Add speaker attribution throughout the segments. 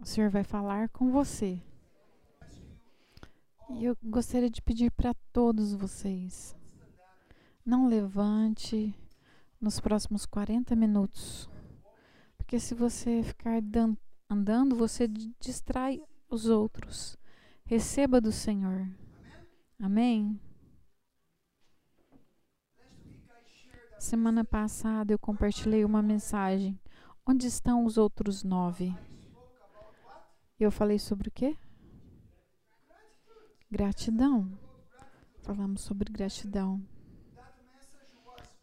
Speaker 1: O Senhor vai falar com você. E eu gostaria de pedir para todos vocês: não levante nos próximos 40 minutos. Porque se você ficar andando, você distrai os outros. Receba do Senhor. Amém? Semana passada eu compartilhei uma mensagem. Onde estão os outros nove? Eu falei sobre o quê? Gratidão. Falamos sobre gratidão.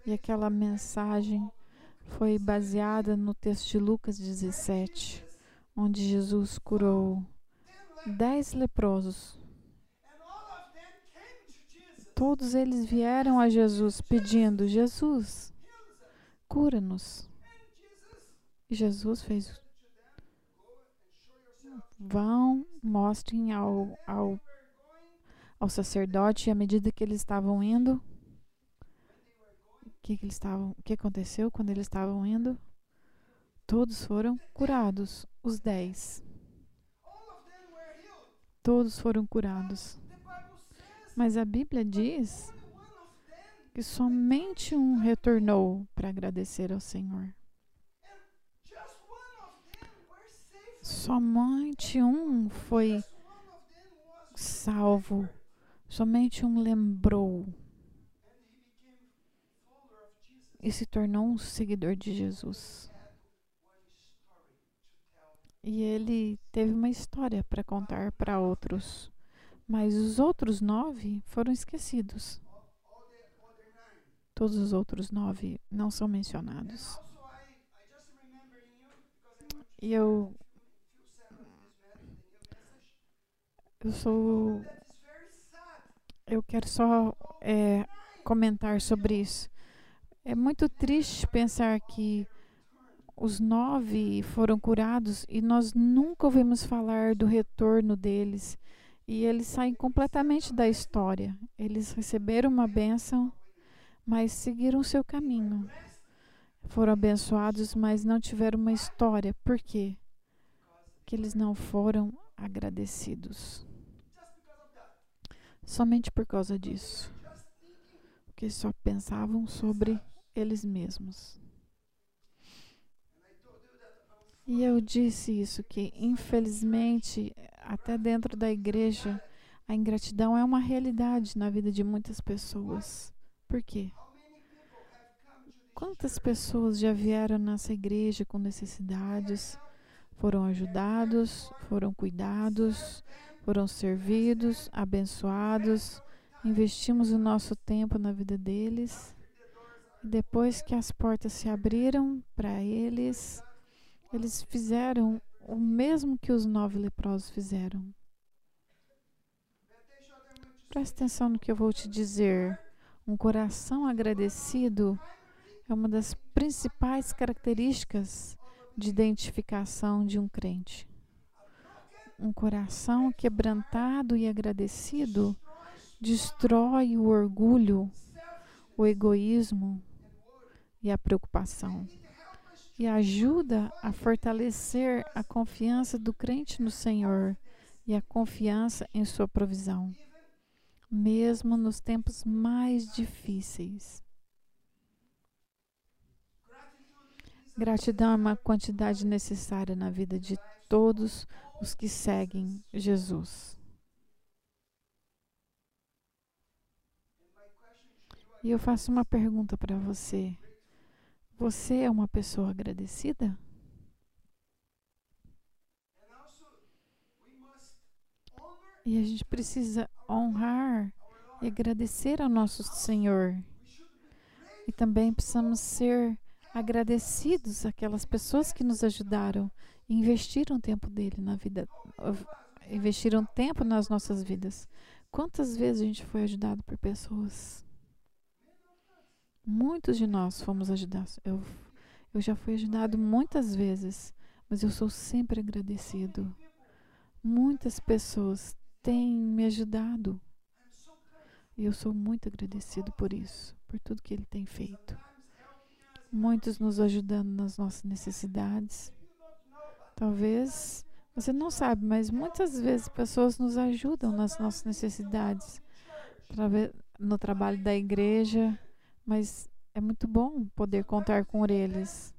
Speaker 1: E aquela mensagem foi baseada no texto de Lucas 17, onde Jesus curou dez leprosos. Todos eles vieram a Jesus pedindo: Jesus, cura-nos. E Jesus fez: Vão, mostrem ao, ao ao sacerdote e à medida que eles estavam indo, o que, que eles estavam, que aconteceu quando eles estavam indo? Todos foram curados, os dez. Todos foram curados. Mas a Bíblia diz que somente um retornou para agradecer ao Senhor. Somente um foi salvo Somente um lembrou e se tornou um seguidor de Jesus. E ele teve uma história para contar para outros, mas os outros nove foram esquecidos. Todos os outros nove não são mencionados. E eu. Eu sou eu quero só é, comentar sobre isso. É muito triste pensar que os nove foram curados e nós nunca ouvimos falar do retorno deles. E eles saem completamente da história. Eles receberam uma bênção, mas seguiram seu caminho. Foram abençoados, mas não tiveram uma história. Por quê? Que eles não foram agradecidos somente por causa disso, porque só pensavam sobre eles mesmos. E eu disse isso que infelizmente até dentro da igreja a ingratidão é uma realidade na vida de muitas pessoas. Por quê? Quantas pessoas já vieram nessa igreja com necessidades, foram ajudados, foram cuidados, foram servidos, abençoados, investimos o nosso tempo na vida deles. E depois que as portas se abriram para eles, eles fizeram o mesmo que os nove leprosos fizeram. Preste atenção no que eu vou te dizer. Um coração agradecido é uma das principais características de identificação de um crente um coração quebrantado e agradecido destrói o orgulho, o egoísmo e a preocupação e ajuda a fortalecer a confiança do crente no Senhor e a confiança em sua provisão, mesmo nos tempos mais difíceis. Gratidão é uma quantidade necessária na vida de todos os que seguem Jesus. E eu faço uma pergunta para você. Você é uma pessoa agradecida? E a gente precisa honrar e agradecer ao nosso Senhor. E também precisamos ser agradecidos àquelas pessoas que nos ajudaram investiram tempo dele na vida, investiram tempo nas nossas vidas. Quantas vezes a gente foi ajudado por pessoas? Muitos de nós fomos ajudados. Eu, eu já fui ajudado muitas vezes, mas eu sou sempre agradecido. Muitas pessoas têm me ajudado. E eu sou muito agradecido por isso, por tudo que ele tem feito. Muitos nos ajudando nas nossas necessidades. Talvez Você não sabe, mas muitas vezes pessoas nos ajudam nas nossas necessidades no trabalho da igreja, mas é muito bom poder contar com eles.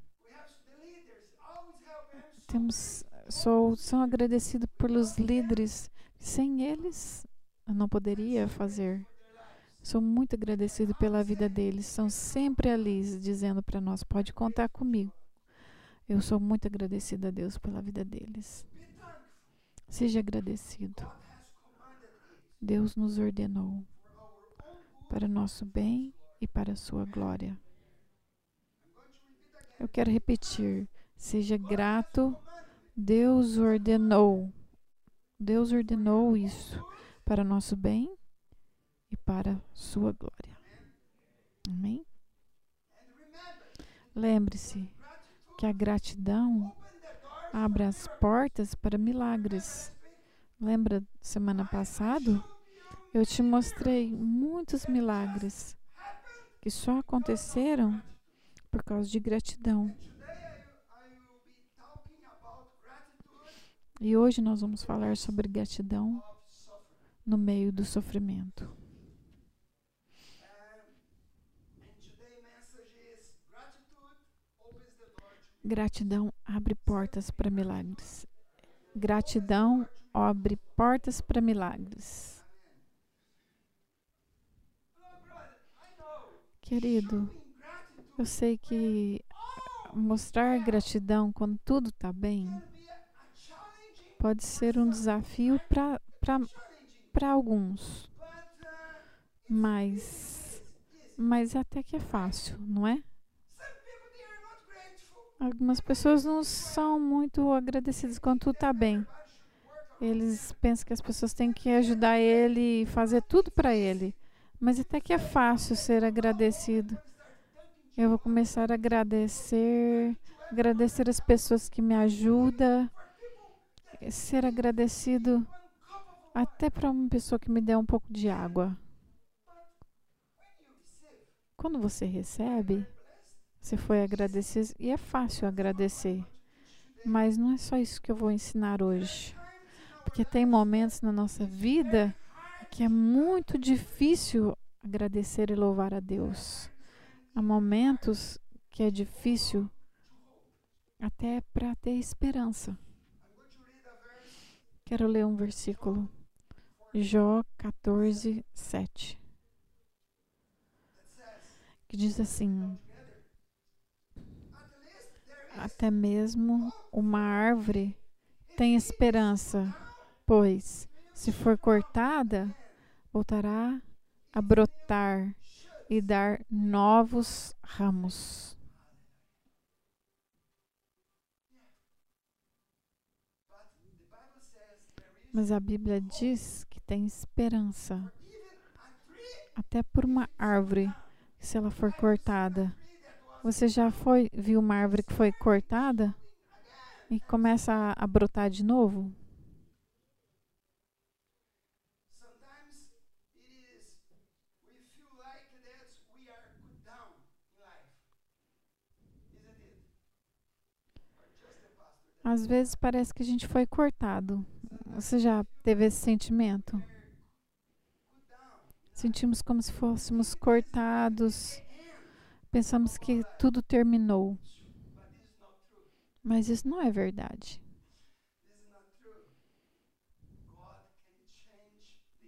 Speaker 1: Temos, sou, sou agradecido pelos líderes. Sem eles, eu não poderia fazer. Sou muito agradecido pela vida deles. São sempre ali dizendo para nós: pode contar comigo. Eu sou muito agradecida a Deus pela vida deles. Seja agradecido. Deus nos ordenou para nosso bem e para a sua glória. Eu quero repetir: seja grato. Deus ordenou. Deus ordenou isso para nosso bem e para sua glória. Amém? Lembre-se que a gratidão abre as portas para milagres. Lembra semana passada? Eu te mostrei muitos milagres que só aconteceram por causa de gratidão. E hoje nós vamos falar sobre gratidão no meio do sofrimento. Gratidão abre portas para milagres. Gratidão abre portas para milagres. Querido, eu sei que mostrar gratidão quando tudo está bem pode ser um desafio para alguns, mas, mas até que é fácil, não é? Algumas pessoas não são muito agradecidas quando tudo está bem. Eles pensam que as pessoas têm que ajudar ele e fazer tudo para ele. Mas até que é fácil ser agradecido. Eu vou começar a agradecer, agradecer as pessoas que me ajudam, ser agradecido até para uma pessoa que me der um pouco de água. Quando você recebe, você foi agradecer e é fácil agradecer. Mas não é só isso que eu vou ensinar hoje. Porque tem momentos na nossa vida que é muito difícil agradecer e louvar a Deus. Há momentos que é difícil até para ter esperança. Quero ler um versículo. Jó 14, 7. Que diz assim: até mesmo uma árvore tem esperança, pois, se for cortada, voltará a brotar e dar novos ramos. Mas a Bíblia diz que tem esperança. Até por uma árvore, se ela for cortada, você já foi viu uma árvore que foi cortada e começa a, a brotar de novo? Às vezes parece que a gente foi cortado. Você já teve esse sentimento? Sentimos como se fôssemos cortados Pensamos que tudo terminou. Mas isso não é verdade.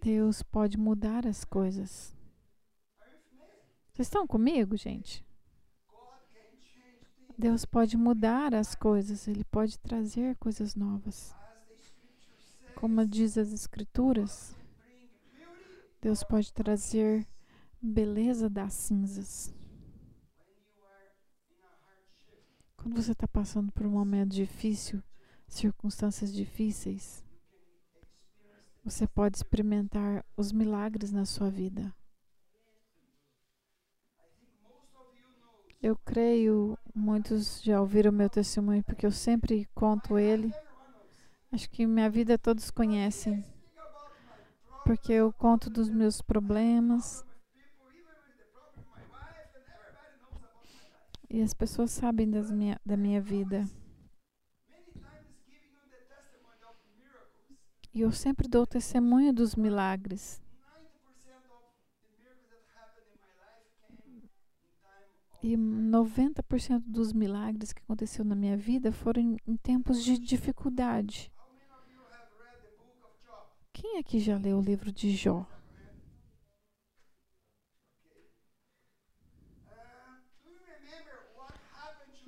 Speaker 1: Deus pode mudar as coisas. Vocês estão comigo, gente? Deus pode mudar as coisas, Ele pode trazer coisas novas. Como diz as Escrituras, Deus pode trazer beleza das cinzas. Quando você está passando por um momento difícil, circunstâncias difíceis, você pode experimentar os milagres na sua vida. Eu creio, muitos já ouviram meu testemunho, porque eu sempre conto ele. Acho que minha vida todos conhecem. Porque eu conto dos meus problemas, E as pessoas sabem das minha, da minha vida. E eu sempre dou testemunho dos milagres. E 90% dos milagres que aconteceu na minha vida foram em, em tempos de dificuldade. Quem aqui já leu o livro de Jó?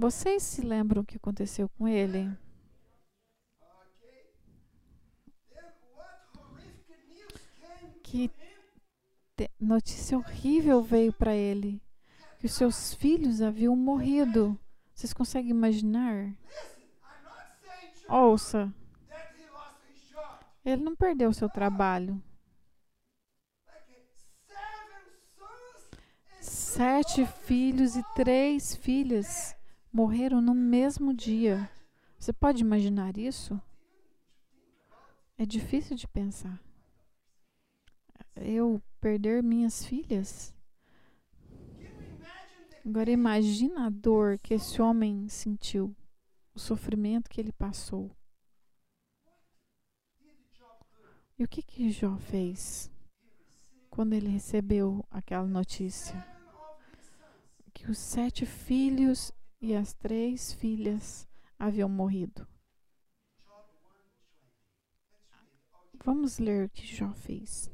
Speaker 1: Vocês se lembram o que aconteceu com ele? Que notícia horrível veio para ele que os seus filhos haviam morrido. Vocês conseguem imaginar? Ouça. Ele não perdeu o seu trabalho. Sete filhos e três filhas morreram no mesmo dia. Você pode imaginar isso? É difícil de pensar. Eu perder minhas filhas? Agora imagina a dor que esse homem sentiu, o sofrimento que ele passou. E o que que Jó fez quando ele recebeu aquela notícia? Que os sete filhos e as três filhas haviam morrido. Vamos ler o que Jó fez.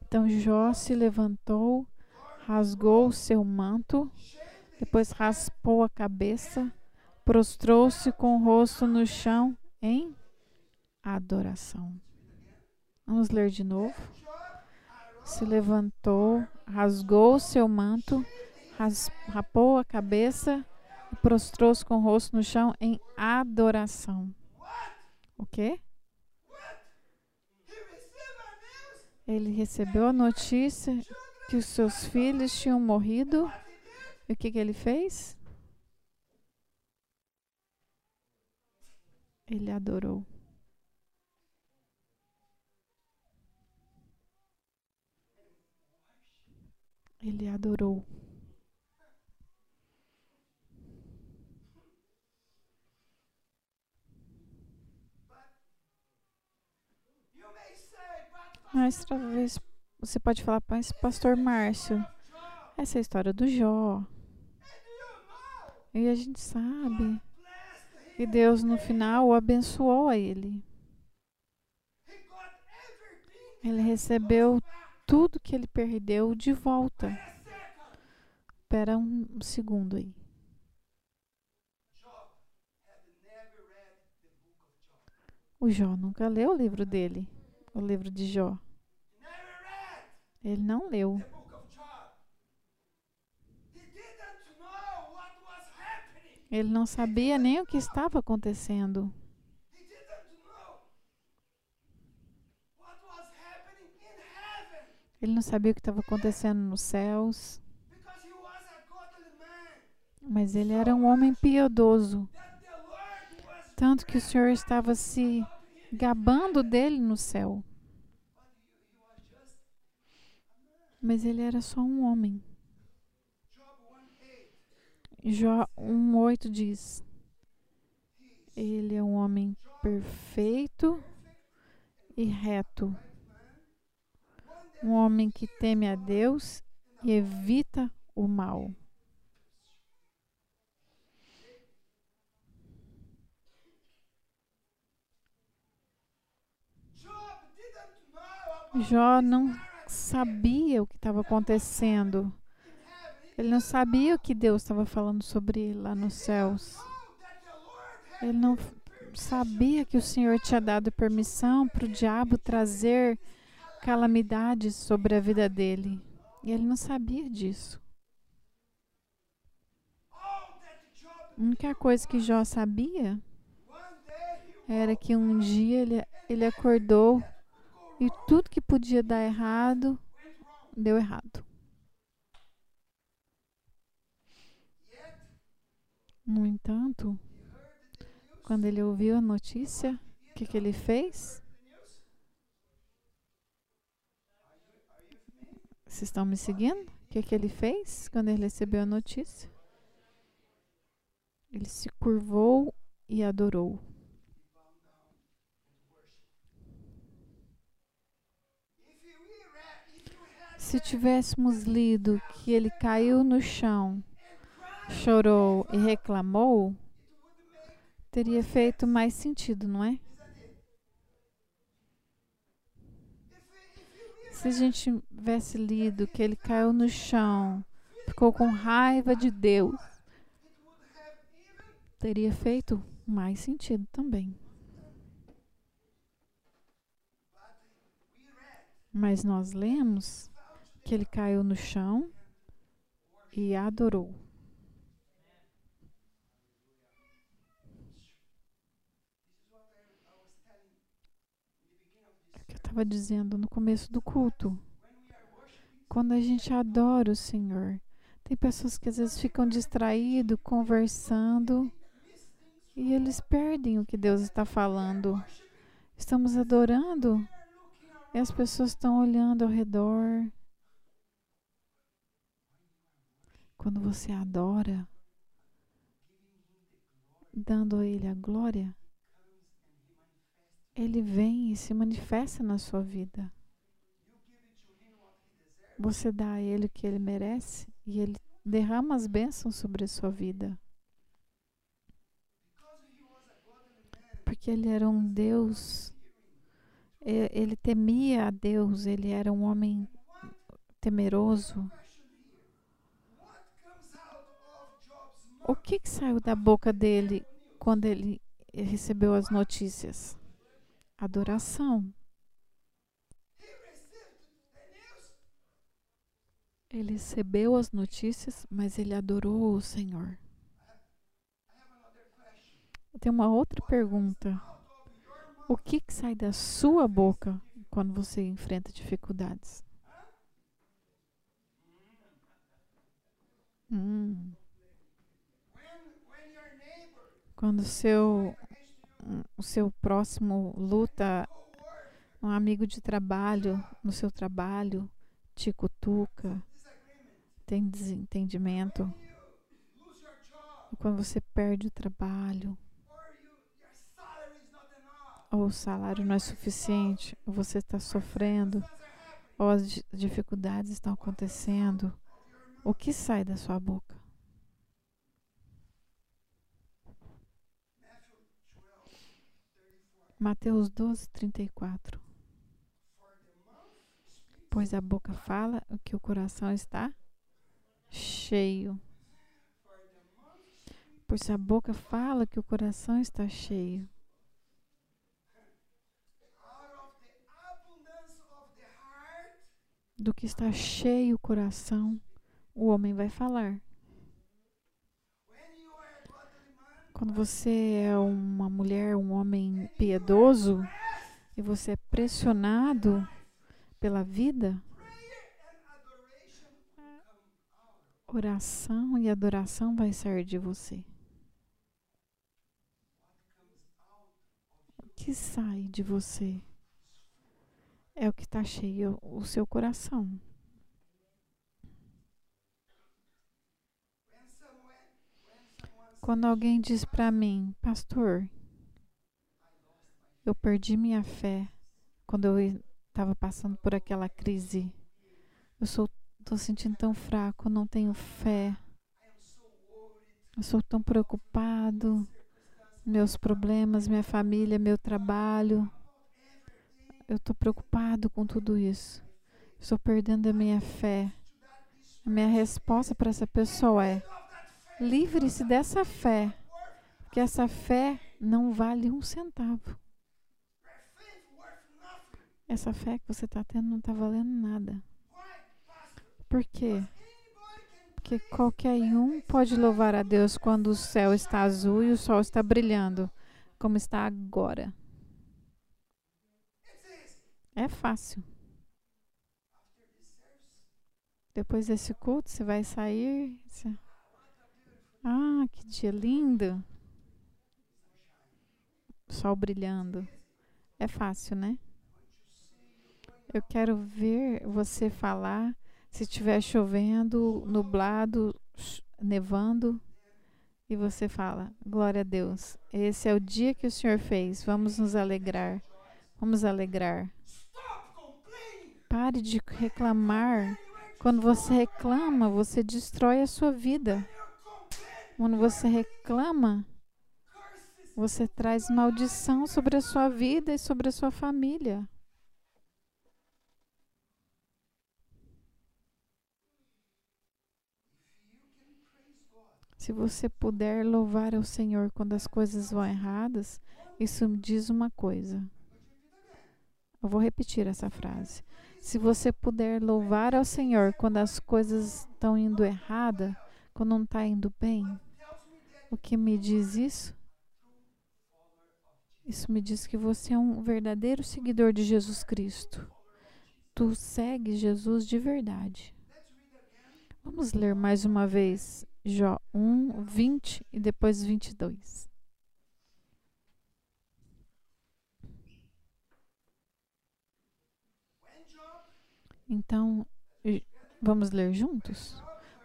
Speaker 1: Então Jó se levantou, rasgou o seu manto, depois raspou a cabeça, prostrou-se com o rosto no chão em adoração. Vamos ler de novo. Se levantou, rasgou seu manto, raspou a cabeça e prostrou-se com o rosto no chão em adoração. O quê? Ele recebeu a notícia que os seus filhos tinham morrido. E o que, que ele fez? Ele adorou. Ele adorou. Mas talvez você pode falar, mas pastor Márcio, essa é a história do Jó. E a gente sabe que Deus no final o abençoou a ele. Ele recebeu tudo que ele perdeu de volta. Espera um segundo aí. O Jó nunca leu o livro dele o livro de Jó. Ele não leu. Ele não sabia nem o que estava acontecendo. Ele não sabia o que estava acontecendo nos céus. Mas ele era um homem piedoso. Tanto que o Senhor estava se gabando dele no céu. Mas ele era só um homem. Jó 1,8 diz: Ele é um homem perfeito e reto. Um homem que teme a Deus e evita o mal. Jó não sabia o que estava acontecendo. Ele não sabia o que Deus estava falando sobre ele lá nos céus. Ele não sabia que o Senhor tinha dado permissão para o diabo trazer calamidades sobre a vida dele. E ele não sabia disso. A única coisa que Jó sabia era que um dia ele, ele acordou e tudo que podia dar errado, deu errado. No entanto, quando ele ouviu a notícia, o que, que ele fez? Vocês estão me seguindo? O que, que ele fez quando ele recebeu a notícia? Ele se curvou e adorou. Se tivéssemos lido que ele caiu no chão, chorou e reclamou, teria feito mais sentido, não é? Se a gente tivesse lido que ele caiu no chão, ficou com raiva de Deus, teria feito mais sentido também. Mas nós lemos que ele caiu no chão e adorou. Estava dizendo no começo do culto. Quando a gente adora o Senhor, tem pessoas que às vezes ficam distraídos, conversando, e eles perdem o que Deus está falando. Estamos adorando e as pessoas estão olhando ao redor. Quando você adora, dando a Ele a glória, ele vem e se manifesta na sua vida. Você dá a Ele o que Ele merece e Ele derrama as bênçãos sobre a sua vida. Porque Ele era um Deus, ele temia a Deus, ele era um homem temeroso. O que, que saiu da boca dele quando ele recebeu as notícias? Adoração. Ele recebeu as notícias, mas ele adorou o Senhor. Eu tenho uma outra pergunta. O que, que sai da sua boca quando você enfrenta dificuldades? Hum. Quando seu o seu próximo luta, um amigo de trabalho, no seu trabalho, te cutuca, tem desentendimento. Quando você perde o trabalho, ou o salário não é suficiente, ou você está sofrendo, ou as dificuldades estão acontecendo, o que sai da sua boca? Mateus 12, 34. Pois a boca fala o que o coração está cheio. Pois a boca fala que o coração está cheio. Do que está cheio o coração, o homem vai falar. Quando você é uma mulher, um homem piedoso e você é pressionado pela vida, oração e adoração vai sair de você. O que sai de você é o que está cheio o seu coração. Quando alguém diz para mim, pastor, eu perdi minha fé quando eu estava passando por aquela crise. Eu sou tô sentindo tão fraco, não tenho fé. Eu sou tão preocupado. Meus problemas, minha família, meu trabalho. Eu estou preocupado com tudo isso. Estou perdendo a minha fé. A minha resposta para essa pessoa é: Livre-se dessa fé, porque essa fé não vale um centavo. Essa fé que você está tendo não está valendo nada. Por quê? Porque qualquer um pode louvar a Deus quando o céu está azul e o sol está brilhando, como está agora. É fácil. Depois desse culto, você vai sair. Você ah, que dia lindo! Sol brilhando. É fácil, né? Eu quero ver você falar se estiver chovendo, nublado, nevando, e você fala: Glória a Deus, esse é o dia que o Senhor fez, vamos nos alegrar. Vamos alegrar. Pare de reclamar. Quando você reclama, você destrói a sua vida. Quando você reclama, você traz maldição sobre a sua vida e sobre a sua família. Se você puder louvar ao Senhor quando as coisas vão erradas, isso me diz uma coisa. Eu vou repetir essa frase. Se você puder louvar ao Senhor quando as coisas estão indo errada, quando não está indo bem, o que me diz isso? Isso me diz que você é um verdadeiro seguidor de Jesus Cristo. Tu segue Jesus de verdade. Vamos ler mais uma vez Jó 1, 20 e depois 22. Então, vamos ler juntos?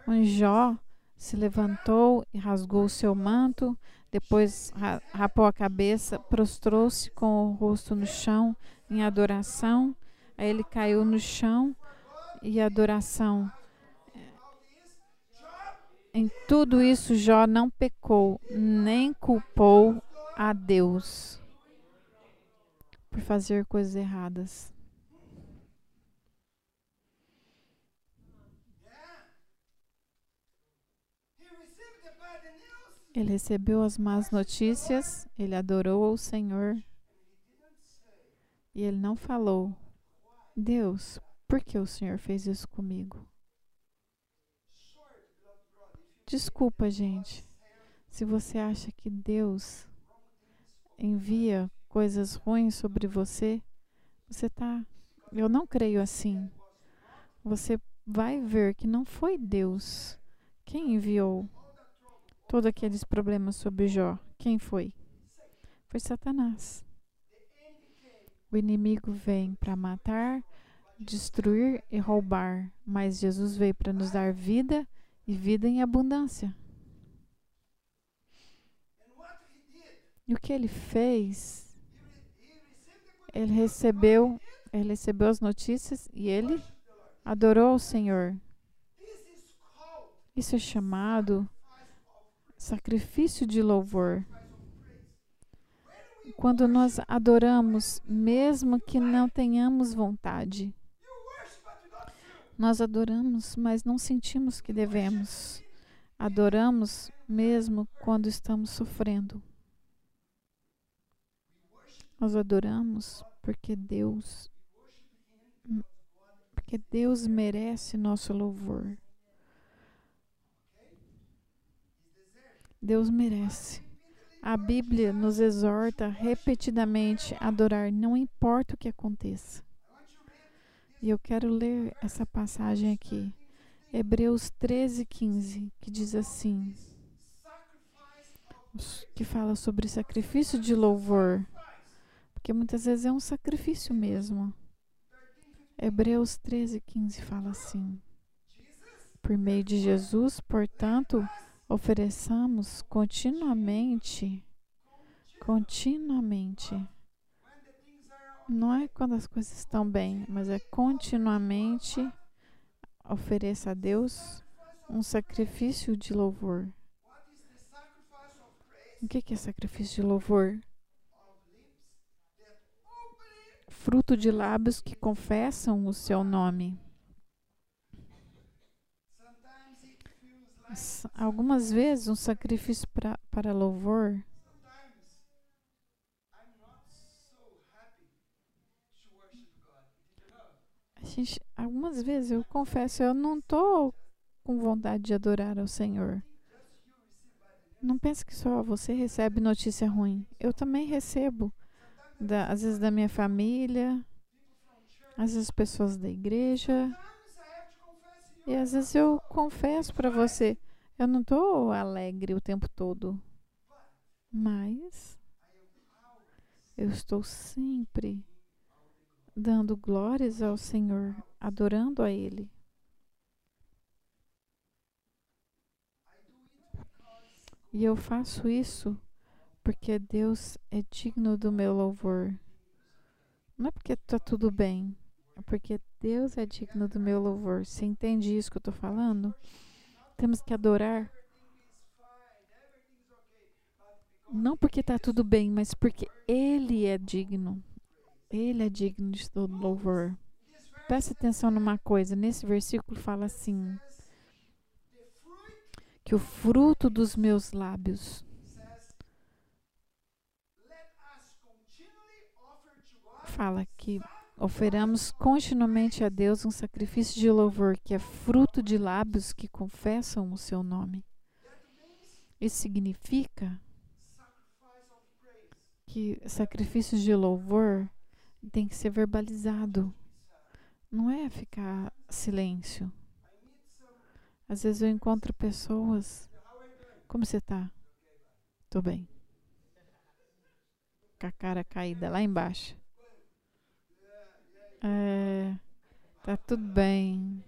Speaker 1: O Jó se levantou e rasgou o seu manto, depois rapou a cabeça, prostrou-se com o rosto no chão em adoração. Aí ele caiu no chão e adoração. Em tudo isso, Jó não pecou, nem culpou a Deus por fazer coisas erradas. Ele recebeu as más notícias, ele adorou o Senhor e ele não falou: Deus, por que o Senhor fez isso comigo? Desculpa, gente. Se você acha que Deus envia coisas ruins sobre você, você tá. Eu não creio assim. Você vai ver que não foi Deus quem enviou todos aqueles problemas sobre Jó. Quem foi? Foi Satanás. O inimigo vem para matar, destruir e roubar, mas Jesus veio para nos dar vida e vida em abundância. E o que ele fez? Ele recebeu, ele recebeu as notícias e ele adorou o Senhor. Isso é chamado sacrifício de louvor. Quando nós adoramos, mesmo que não tenhamos vontade. Nós adoramos, mas não sentimos que devemos. Adoramos mesmo quando estamos sofrendo. Nós adoramos porque Deus porque Deus merece nosso louvor. Deus merece. A Bíblia nos exorta repetidamente a adorar, não importa o que aconteça. E eu quero ler essa passagem aqui. Hebreus 13, 15, que diz assim: que fala sobre sacrifício de louvor, porque muitas vezes é um sacrifício mesmo. Hebreus 13, 15 fala assim: Por meio de Jesus, portanto, ofereçamos continuamente, continuamente não é quando as coisas estão bem, mas é continuamente ofereça a Deus um sacrifício de louvor. O que é sacrifício de louvor? Fruto de lábios que confessam o seu nome. Algumas vezes um sacrifício pra, para louvor gente, algumas vezes eu confesso, eu não estou com vontade de adorar ao Senhor. Não pense que só você recebe notícia ruim. Eu também recebo, da, às vezes da minha família, às vezes pessoas da igreja. E às vezes eu confesso para você, eu não estou alegre o tempo todo. Mas eu estou sempre dando glórias ao Senhor, adorando a Ele. E eu faço isso porque Deus é digno do meu louvor. Não é porque está tudo bem, é porque Deus é digno do meu louvor. Você entende isso que eu estou falando? Temos que adorar. Não porque está tudo bem, mas porque Ele é digno. Ele é digno de todo louvor. Preste atenção numa coisa. Nesse versículo fala assim: que o fruto dos meus lábios fala que oferamos continuamente a Deus um sacrifício de louvor, que é fruto de lábios que confessam o seu nome. Isso significa que sacrifícios de louvor tem que ser verbalizado. Não é ficar silêncio. Às vezes eu encontro pessoas. Como você tá? Tô bem. Com a cara caída lá embaixo. É, tá tudo bem.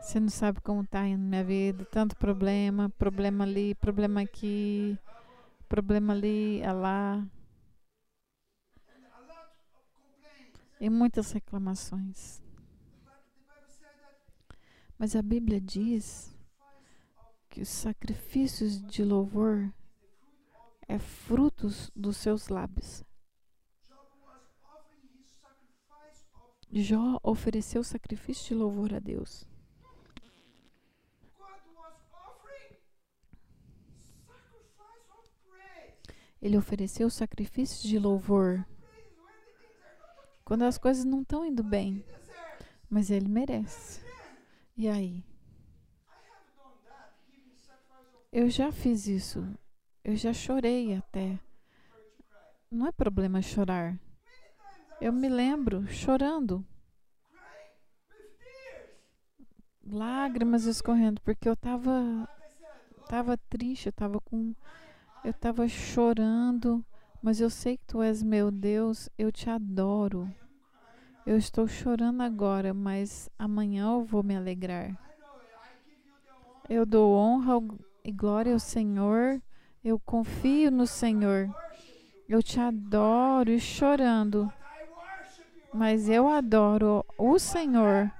Speaker 1: Você não sabe como tá indo minha vida. Tanto problema, problema ali, problema aqui, problema ali, é lá. E muitas reclamações. Mas a Bíblia diz que os sacrifícios de louvor é frutos dos seus lábios. Jó ofereceu sacrifício de louvor a Deus. Ele ofereceu sacrifícios de louvor quando as coisas não estão indo bem, mas ele merece. E aí? Eu já fiz isso. Eu já chorei até. Não é problema chorar. Eu me lembro chorando. Lágrimas escorrendo, porque eu estava tava triste, eu estava com eu estava chorando, mas eu sei que tu és meu Deus, eu te adoro. Eu estou chorando agora, mas amanhã eu vou me alegrar. Eu dou honra e glória ao Senhor. Eu confio no Senhor. Eu te adoro e chorando. Mas eu adoro o Senhor.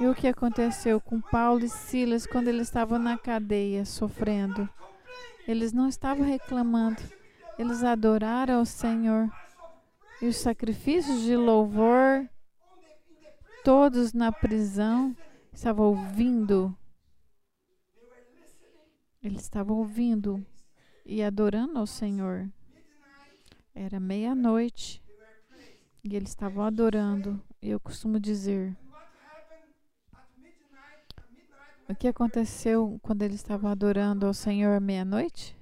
Speaker 1: E o que aconteceu com Paulo e Silas quando eles estavam na cadeia sofrendo? Eles não estavam reclamando. Eles adoraram o Senhor. E os sacrifícios de louvor Todos na prisão estavam ouvindo. Eles estavam ouvindo e adorando ao Senhor. Era meia-noite e eles estavam adorando. Eu costumo dizer: O que aconteceu quando eles estavam adorando ao Senhor meia-noite?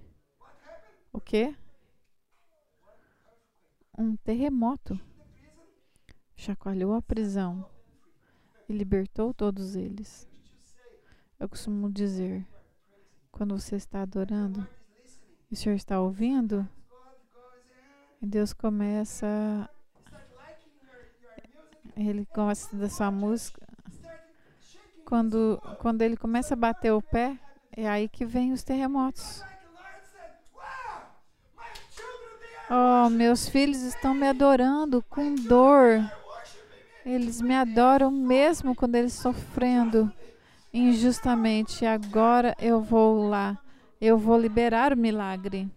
Speaker 1: O que? Um terremoto chacoalhou a prisão e libertou todos eles. Eu costumo dizer, quando você está adorando, e o Senhor está ouvindo, Deus começa, Ele gosta da sua música. Quando, quando Ele começa a bater o pé, é aí que vem os terremotos. Oh, meus filhos estão me adorando com dor. Eles me adoram mesmo quando eles sofrendo injustamente. Agora eu vou lá. Eu vou liberar o milagre.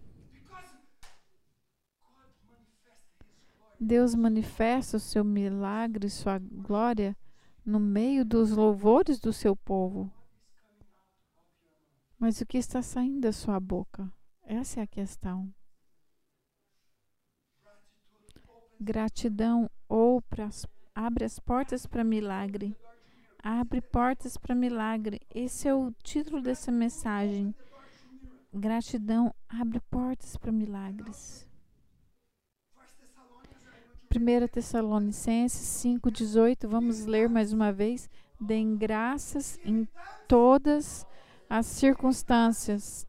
Speaker 1: Deus manifesta o seu milagre, sua glória no meio dos louvores do seu povo. Mas o que está saindo da sua boca? Essa é a questão. Gratidão ou para as Abre as portas para milagre. Abre portas para milagre. Esse é o título dessa mensagem. Gratidão abre portas para milagres. 1 Tessalonicenses 5,18. Vamos ler mais uma vez. Deem graças em todas as circunstâncias.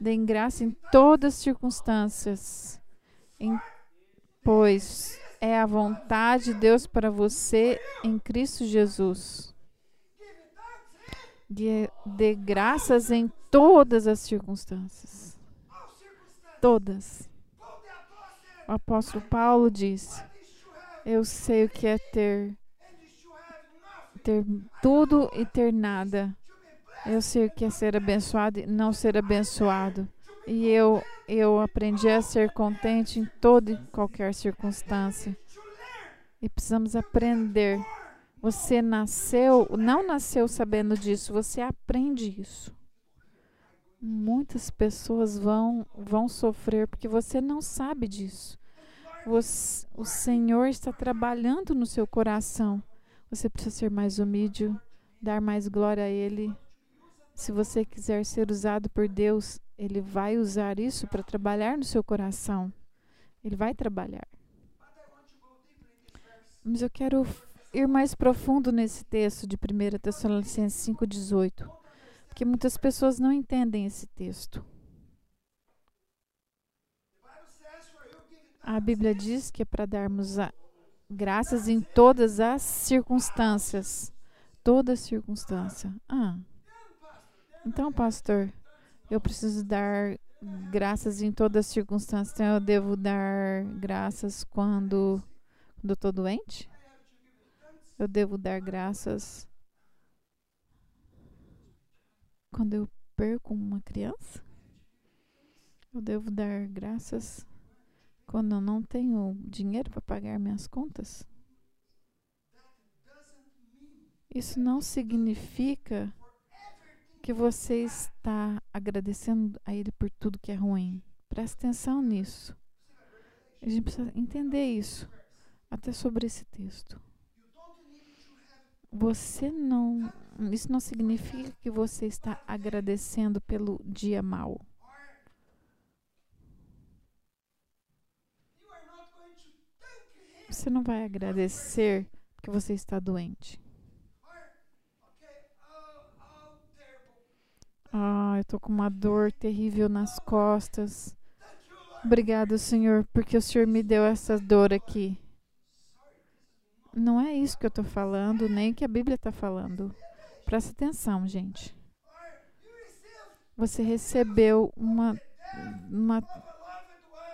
Speaker 1: Deem graça em todas as circunstâncias. Em, pois é a vontade de Deus para você em Cristo Jesus. De, de graças em todas as circunstâncias. Todas. O apóstolo Paulo diz: Eu sei o que é ter ter tudo e ter nada. Eu sei o que é ser abençoado e não ser abençoado. E eu eu aprendi a ser contente em toda e qualquer circunstância. E precisamos aprender. Você nasceu, não nasceu sabendo disso, você aprende isso. Muitas pessoas vão vão sofrer porque você não sabe disso. Você, o Senhor está trabalhando no seu coração. Você precisa ser mais humilde, dar mais glória a Ele. Se você quiser ser usado por Deus, Ele vai usar isso para trabalhar no seu coração. Ele vai trabalhar. Mas eu quero ir mais profundo nesse texto de 1 Tessalonicenses 5,18. Porque muitas pessoas não entendem esse texto. A Bíblia diz que é para darmos graças em todas as circunstâncias. Toda circunstância. Ah. Então, pastor, eu preciso dar graças em todas as circunstâncias. Então, eu devo dar graças quando, quando eu estou doente? Eu devo dar graças quando eu perco uma criança? Eu devo dar graças quando eu não tenho dinheiro para pagar minhas contas? Isso não significa que você está agradecendo a Ele por tudo que é ruim. Preste atenção nisso. A gente precisa entender isso, até sobre esse texto. Você não. Isso não significa que você está agradecendo pelo dia mau. Você não vai agradecer porque você está doente. Ah, eu tô com uma dor terrível nas costas. Obrigado, Senhor, porque o Senhor me deu essa dor aqui. Não é isso que eu tô falando, nem que a Bíblia está falando. Presta atenção, gente. Você recebeu uma, uma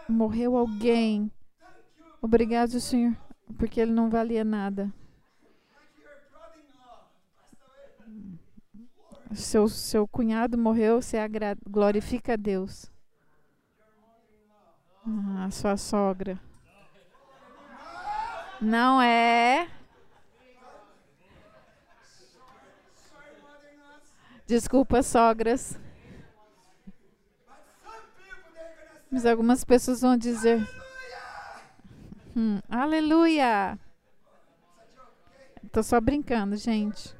Speaker 1: morreu alguém Obrigado, Senhor, porque ele não valia nada. Seu, seu cunhado morreu, você glorifica a Deus. Ah, sua sogra. Não é. Desculpa, sogras. Mas algumas pessoas vão dizer. Hum, aleluia! Tô só brincando, gente.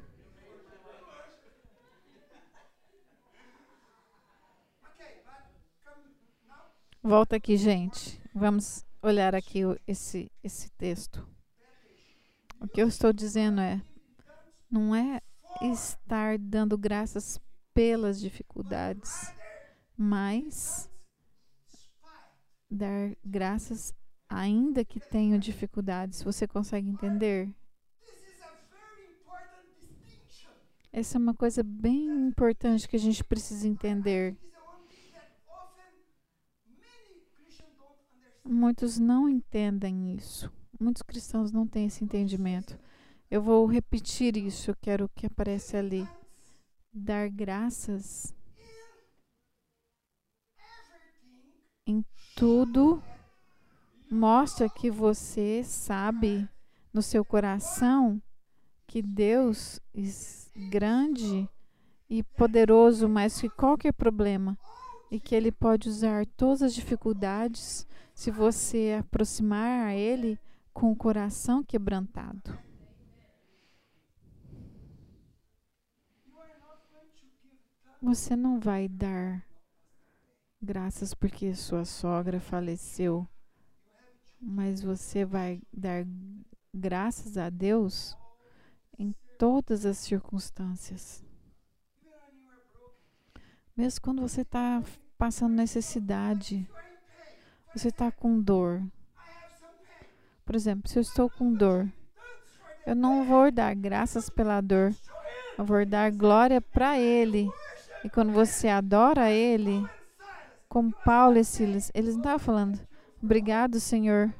Speaker 1: Volta aqui, gente. Vamos olhar aqui esse, esse texto. O que eu estou dizendo é: não é estar dando graças pelas dificuldades, mas dar graças ainda que tenham dificuldades. Você consegue entender? Essa é uma coisa bem importante que a gente precisa entender. Muitos não entendem isso. Muitos cristãos não têm esse entendimento. Eu vou repetir isso, eu quero que apareça ali. Dar graças em tudo mostra que você sabe no seu coração que Deus é grande e poderoso mais que qualquer problema e que Ele pode usar todas as dificuldades se você aproximar a Ele com o coração quebrantado. Você não vai dar graças porque sua sogra faleceu mas você vai dar graças a Deus em todas as circunstâncias. Mesmo quando você está passando necessidade, você está com dor. Por exemplo, se eu estou com dor, eu não vou dar graças pela dor, eu vou dar glória para Ele. E quando você adora Ele, como Paulo e Silas, eles não estavam falando, obrigado, Senhor,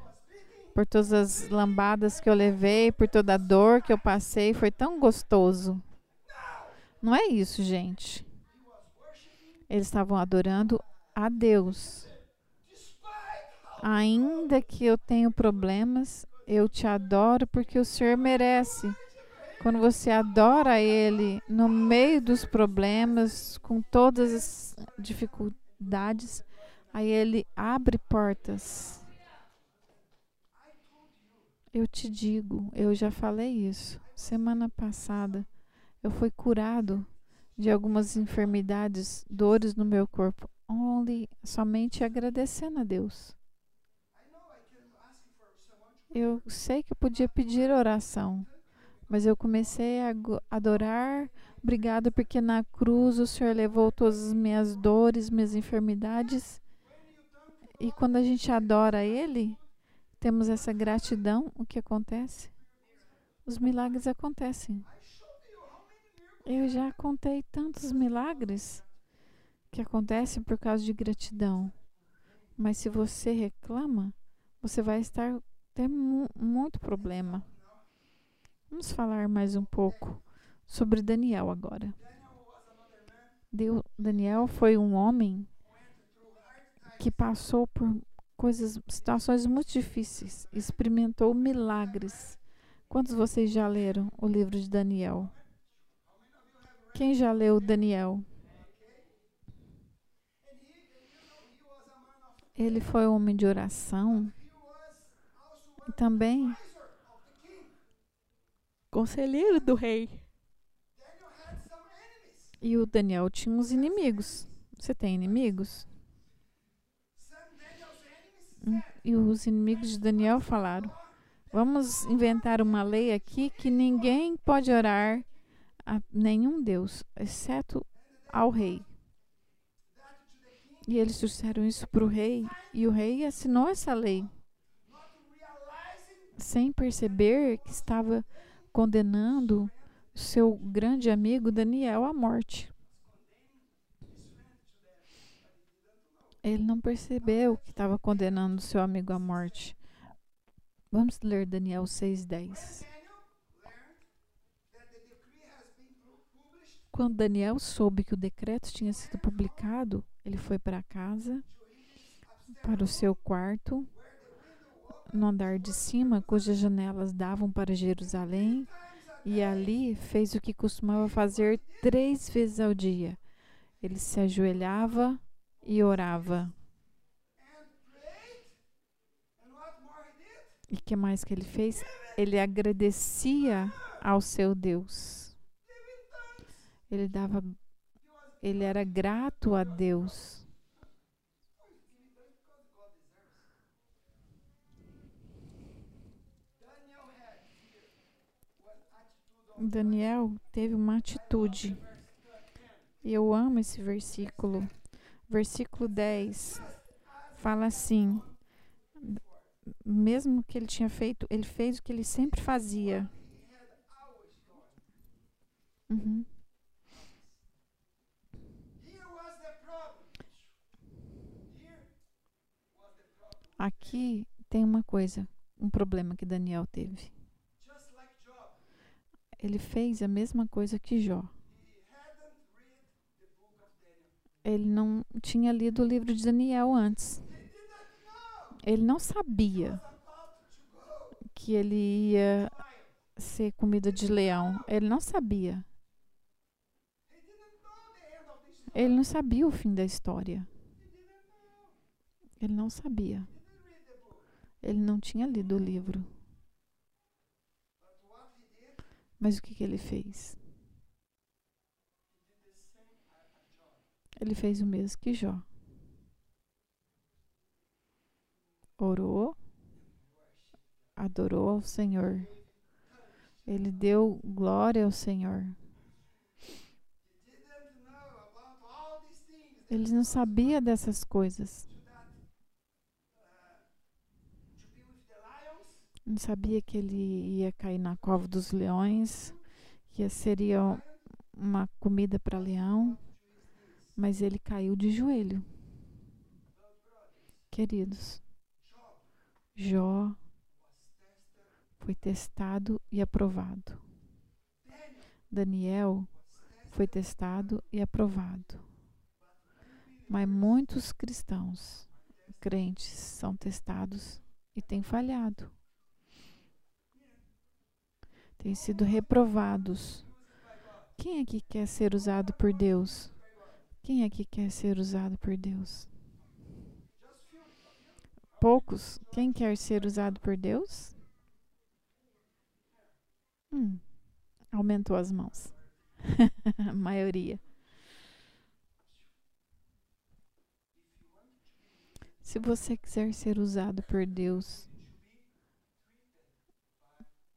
Speaker 1: por todas as lambadas que eu levei, por toda a dor que eu passei, foi tão gostoso. Não é isso, gente. Eles estavam adorando a Deus. Ainda que eu tenha problemas, eu te adoro porque o Senhor merece. Quando você adora Ele no meio dos problemas, com todas as dificuldades, aí Ele abre portas. Eu te digo, eu já falei isso. Semana passada, eu fui curado de algumas enfermidades, dores no meu corpo, only somente agradecendo a Deus. Eu sei que eu podia pedir oração, mas eu comecei a adorar. Obrigado porque na cruz o Senhor levou todas as minhas dores, minhas enfermidades. E quando a gente adora Ele, temos essa gratidão, o que acontece? Os milagres acontecem. Eu já contei tantos milagres que acontecem por causa de gratidão. Mas se você reclama, você vai estar ter mu muito problema. Vamos falar mais um pouco sobre Daniel agora. Deu, Daniel foi um homem que passou por coisas, situações muito difíceis, experimentou milagres. Quantos vocês já leram o livro de Daniel? Quem já leu Daniel? Ele foi um homem de oração e também conselheiro do rei. E o Daniel tinha uns inimigos. Você tem inimigos? E os inimigos de Daniel falaram: Vamos inventar uma lei aqui que ninguém pode orar a nenhum Deus, exceto ao rei. E eles trouxeram isso para o rei, e o rei assinou essa lei, sem perceber que estava condenando seu grande amigo Daniel à morte. Ele não percebeu que estava condenando seu amigo à morte. Vamos ler Daniel 6,10. Quando Daniel soube que o decreto tinha sido publicado, ele foi para casa, para o seu quarto, no andar de cima, cujas janelas davam para Jerusalém, e ali fez o que costumava fazer três vezes ao dia. Ele se ajoelhava e orava. E que mais que ele fez? Ele agradecia ao seu Deus. Ele dava ele era grato a Deus. Daniel teve uma atitude. Eu amo esse versículo. Versículo 10 fala assim: mesmo que ele tinha feito, ele fez o que ele sempre fazia. Uhum. Aqui tem uma coisa, um problema que Daniel teve. Ele fez a mesma coisa que Jó. Ele não tinha lido o livro de Daniel antes. Ele não sabia que ele ia ser comida de leão. Ele não sabia. Ele não sabia o fim da história. Ele não sabia. Ele não tinha lido o livro. Mas o que, que ele fez? Ele fez o mesmo que Jó. Orou, adorou ao Senhor. Ele deu glória ao Senhor. Ele não sabia dessas coisas. Não sabia que ele ia cair na cova dos leões, que seria uma comida para leão. Mas ele caiu de joelho. Queridos, Jó foi testado e aprovado. Daniel foi testado e aprovado. Mas muitos cristãos, crentes, são testados e têm falhado. Têm sido reprovados. Quem aqui quer ser usado por Deus? Quem aqui quer ser usado por Deus? Poucos. Quem quer ser usado por Deus? Hum, aumentou as mãos. A maioria. Se você quiser ser usado por Deus,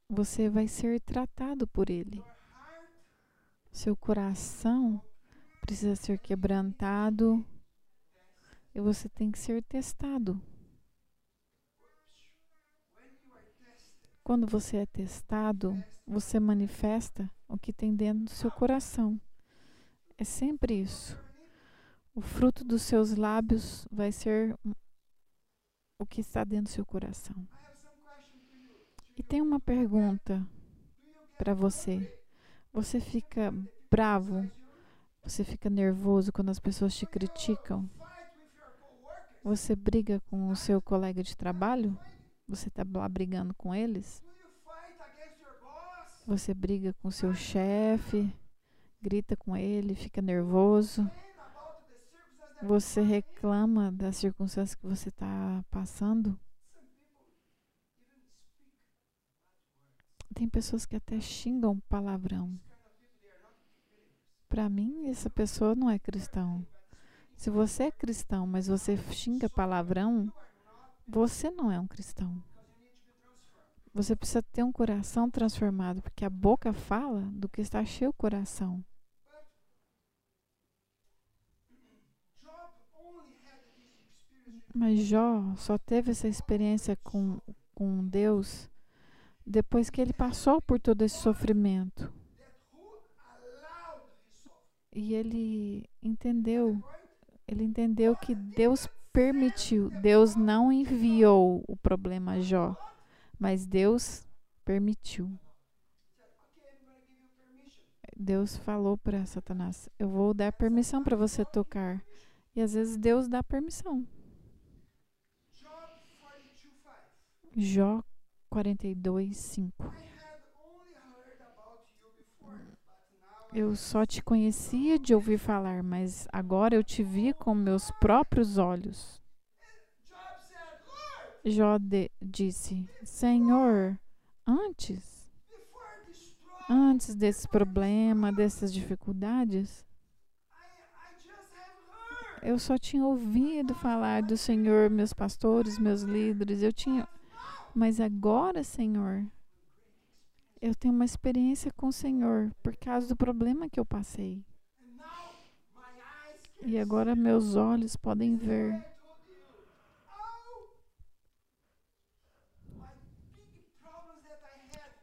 Speaker 1: você vai ser tratado por Ele. Seu coração precisa ser quebrantado e você tem que ser testado. Quando você é testado, você manifesta o que tem dentro do seu coração. É sempre isso. O fruto dos seus lábios vai ser o que está dentro do seu coração. E tem uma pergunta para você. Você fica bravo? Você fica nervoso quando as pessoas te criticam? Você briga com o seu colega de trabalho? Você está lá brigando com eles? Você briga com o seu chefe, grita com ele, fica nervoso. Você reclama das circunstâncias que você está passando. Tem pessoas que até xingam palavrão. Para mim, essa pessoa não é cristão. Se você é cristão, mas você xinga palavrão, você não é um cristão. Você precisa ter um coração transformado, porque a boca fala do que está cheio o coração. Mas Jó só teve essa experiência com, com Deus depois que ele passou por todo esse sofrimento. E ele entendeu, ele entendeu que Deus permitiu, Deus não enviou o problema a Jó. Mas Deus permitiu. Deus falou para Satanás: Eu vou dar permissão para você tocar. E às vezes Deus dá permissão. Jó 42, 5. Eu só te conhecia de ouvir falar, mas agora eu te vi com meus próprios olhos. Jó disse: Senhor, antes, antes desse problema, dessas dificuldades, eu só tinha ouvido falar do Senhor, meus pastores, meus líderes, eu tinha, mas agora, Senhor, eu tenho uma experiência com o Senhor por causa do problema que eu passei. E agora meus olhos podem ver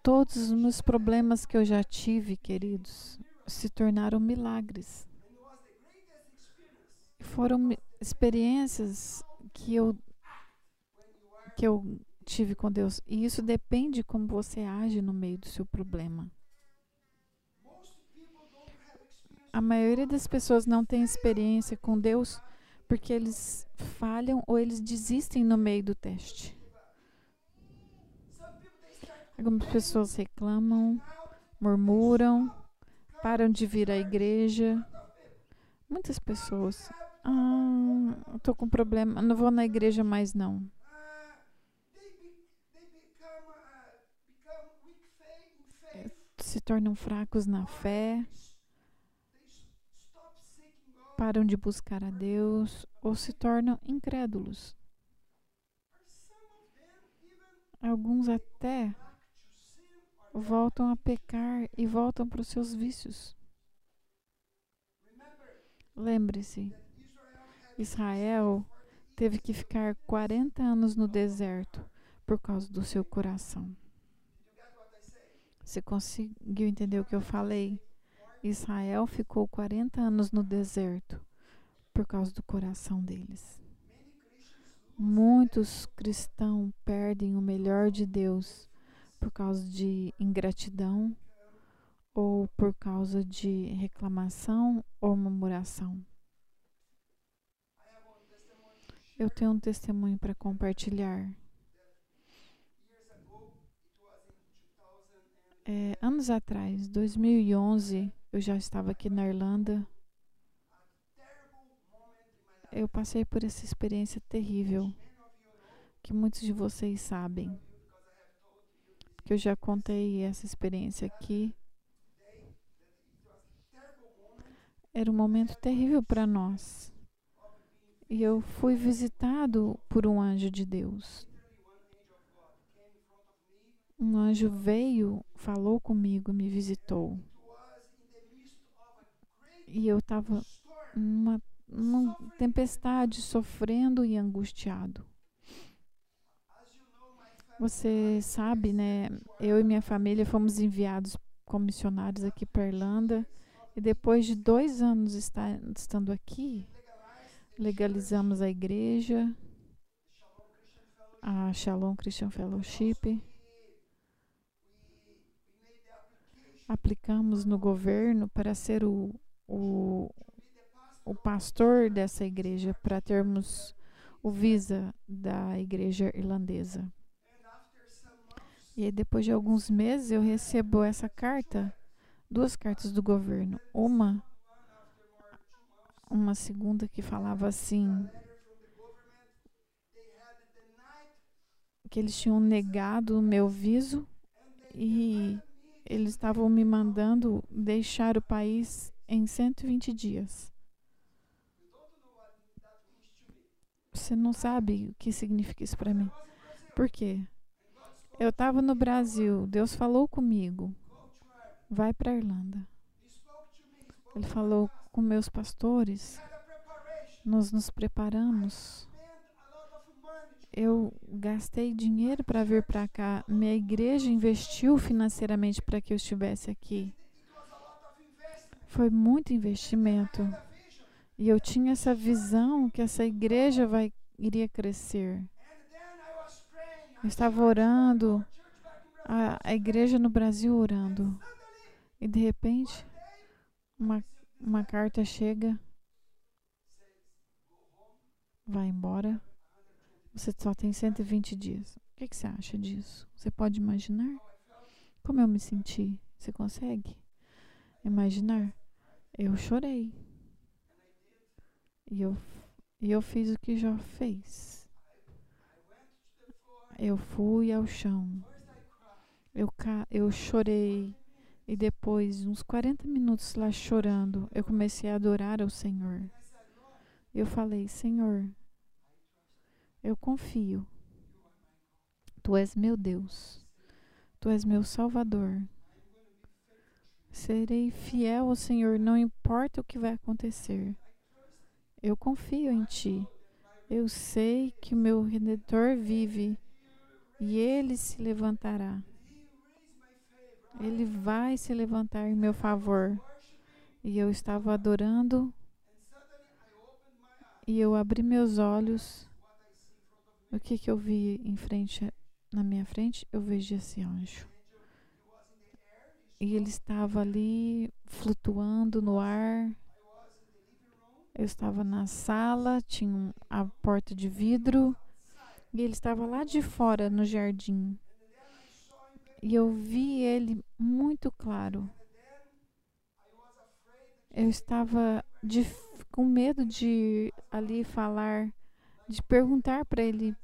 Speaker 1: Todos os meus problemas que eu já tive, queridos, se tornaram milagres. Foram experiências que eu que eu tive com Deus. E isso depende de como você age no meio do seu problema. A maioria das pessoas não tem experiência com Deus porque eles falham ou eles desistem no meio do teste. Algumas pessoas reclamam, murmuram, param de vir à igreja. Muitas pessoas. Ah, estou com problema, não vou na igreja mais não. Se tornam fracos na fé, param de buscar a Deus ou se tornam incrédulos. Alguns até voltam a pecar e voltam para os seus vícios. Lembre-se, Israel teve que ficar 40 anos no deserto por causa do seu coração. Você conseguiu entender o que eu falei? Israel ficou 40 anos no deserto por causa do coração deles. Muitos cristãos perdem o melhor de Deus por causa de ingratidão ou por causa de reclamação ou murmuração. Eu tenho um testemunho para compartilhar. É, anos atrás, 2011, eu já estava aqui na Irlanda. Eu passei por essa experiência terrível que muitos de vocês sabem. Que eu já contei essa experiência aqui. Era um momento terrível para nós. E eu fui visitado por um anjo de Deus. Um anjo veio, falou comigo, me visitou. E eu estava numa, numa tempestade, sofrendo e angustiado. Você sabe, né? Eu e minha família fomos enviados como missionários aqui para Irlanda. E depois de dois anos estar, estando aqui, legalizamos a igreja, a Shalom Christian Fellowship. Aplicamos no governo para ser o, o, o pastor dessa igreja, para termos o visa da igreja irlandesa. E depois de alguns meses, eu recebo essa carta, duas cartas do governo. Uma uma segunda que falava assim que eles tinham negado o meu viso e eles estavam me mandando deixar o país em 120 dias. Você não sabe o que significa isso para mim. Por quê? Eu estava no Brasil, Deus falou comigo. Vai para a Irlanda. Ele falou com meus pastores, nós nos preparamos. Eu gastei dinheiro para vir para cá. Minha igreja investiu financeiramente para que eu estivesse aqui. Foi muito investimento. E eu tinha essa visão que essa igreja vai iria crescer. Eu estava orando, a, a igreja no Brasil orando. E de repente, uma, uma carta chega, vai embora, você só tem 120 dias. O que, que você acha disso? Você pode imaginar? Como eu me senti? Você consegue imaginar? Eu chorei. E eu, e eu fiz o que já fez. Eu fui ao chão. Eu, eu chorei. E depois, uns 40 minutos lá chorando, eu comecei a adorar ao Senhor. Eu falei: Senhor, eu confio. Tu és meu Deus. Tu és meu Salvador. Serei fiel ao Senhor, não importa o que vai acontecer. Eu confio em Ti. Eu sei que meu Redentor vive e Ele se levantará. Ele vai se levantar em meu favor. E eu estava adorando. E eu abri meus olhos. O que, que eu vi em frente, na minha frente? Eu vejo esse anjo. E ele estava ali flutuando no ar. Eu estava na sala, tinha a porta de vidro. E ele estava lá de fora no jardim. E eu vi ele muito claro. Eu estava de, com medo de ali falar, de perguntar para ele.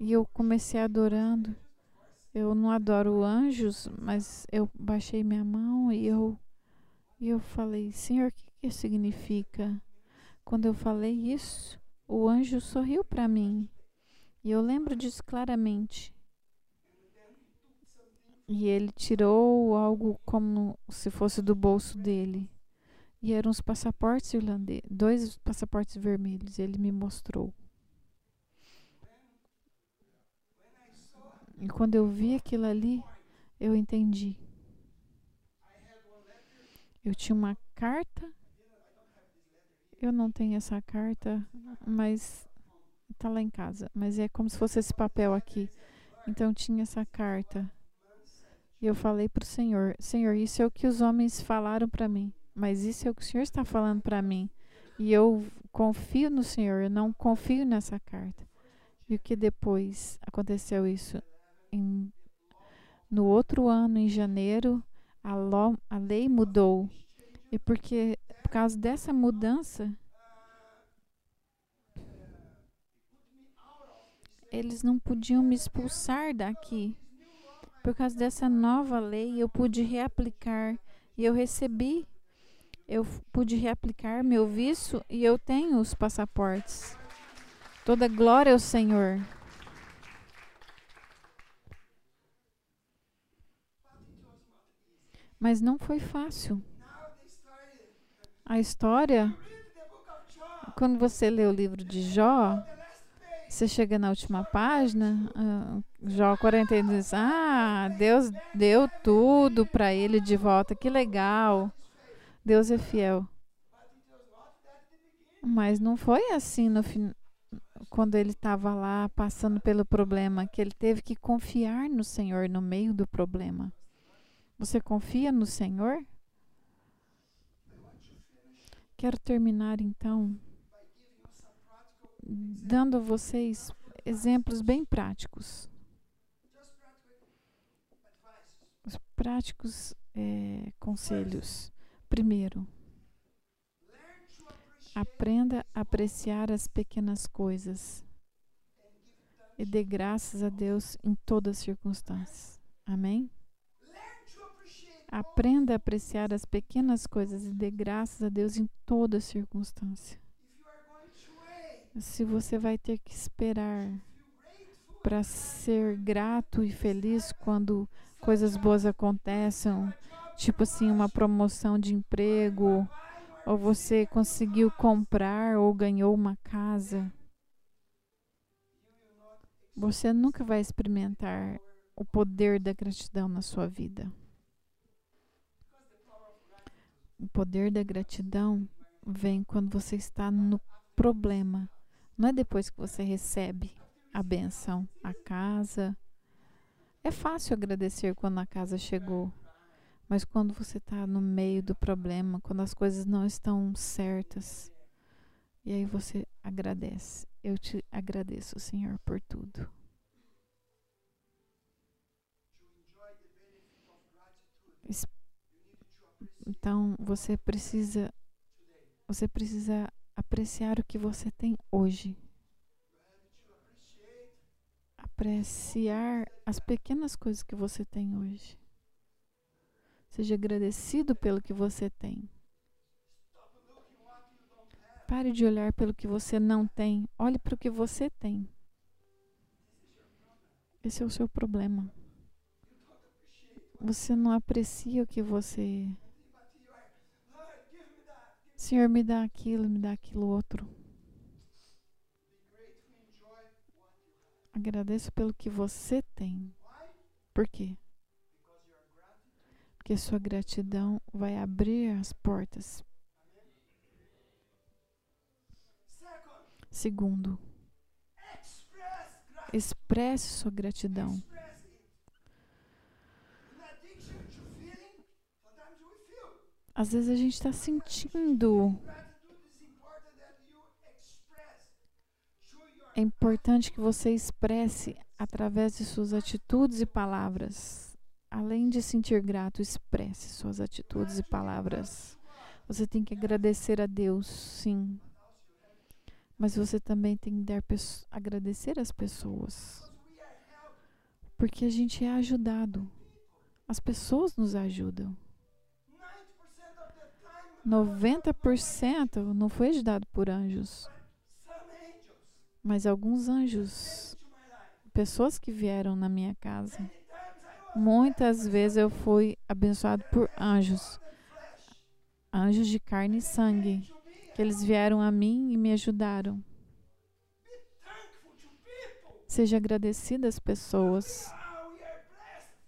Speaker 1: E eu comecei adorando. Eu não adoro anjos, mas eu baixei minha mão e eu, e eu falei: Senhor, o que isso significa? Quando eu falei isso, o anjo sorriu para mim. E eu lembro disso claramente. E ele tirou algo como se fosse do bolso dele. E eram os passaportes irlandeses, dois passaportes vermelhos. Ele me mostrou. E quando eu vi aquilo ali, eu entendi. Eu tinha uma carta. Eu não tenho essa carta, mas está lá em casa. Mas é como se fosse esse papel aqui. Então tinha essa carta. E eu falei para o Senhor: Senhor, isso é o que os homens falaram para mim. Mas isso é o que o Senhor está falando para mim. E eu confio no Senhor, eu não confio nessa carta. E o que depois aconteceu isso? Em, no outro ano, em janeiro, a, lo, a lei mudou. E porque por causa dessa mudança, eles não podiam me expulsar daqui. Por causa dessa nova lei, eu pude reaplicar e eu recebi, eu pude reaplicar meu visto e eu tenho os passaportes. Toda glória ao Senhor. Mas não foi fácil. A história, quando você lê o livro de Jó, você chega na última página, uh, Jó 40 diz: Ah, Deus deu tudo para ele de volta, que legal. Deus é fiel. Mas não foi assim no fim, quando ele estava lá passando pelo problema, que ele teve que confiar no Senhor no meio do problema. Você confia no Senhor? Quero terminar então dando a vocês exemplos bem práticos. Os práticos é, conselhos. Primeiro, aprenda a apreciar as pequenas coisas e dê graças a Deus em todas as circunstâncias. Amém? Aprenda a apreciar as pequenas coisas e dê graças a Deus em toda circunstância se você vai ter que esperar para ser grato e feliz quando coisas boas acontecem, tipo assim, uma promoção de emprego, ou você conseguiu comprar ou ganhou uma casa, você nunca vai experimentar o poder da gratidão na sua vida. O poder da gratidão vem quando você está no problema não é depois que você recebe a benção, a casa. É fácil agradecer quando a casa chegou, mas quando você está no meio do problema, quando as coisas não estão certas, e aí você agradece. Eu te agradeço, Senhor, por tudo. Então você precisa você precisa apreciar o que você tem hoje. Apreciar as pequenas coisas que você tem hoje. Seja agradecido pelo que você tem. Pare de olhar pelo que você não tem. Olhe para o que você tem. Esse é o seu problema. Você não aprecia o que você Senhor, me dá aquilo, me dá aquilo outro. Agradeço pelo que você tem. Por quê? Porque sua gratidão vai abrir as portas. Segundo, expresse sua gratidão. Às vezes a gente está sentindo. É importante que você expresse através de suas atitudes e palavras. Além de sentir grato, expresse suas atitudes e palavras. Você tem que agradecer a Deus, sim. Mas você também tem que dar, agradecer as pessoas. Porque a gente é ajudado. As pessoas nos ajudam. 90% não foi ajudado por anjos. Mas alguns anjos, pessoas que vieram na minha casa, muitas vezes eu fui abençoado por anjos, anjos de carne e sangue, que eles vieram a mim e me ajudaram. Seja agradecida às pessoas,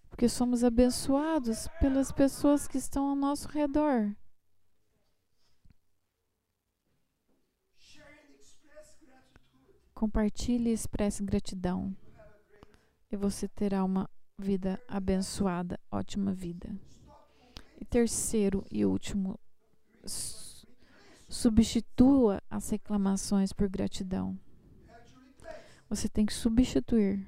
Speaker 1: porque somos abençoados pelas pessoas que estão ao nosso redor. Compartilhe e expresse gratidão. E você terá uma vida abençoada, ótima vida. E terceiro e último, substitua as reclamações por gratidão. Você tem que substituir.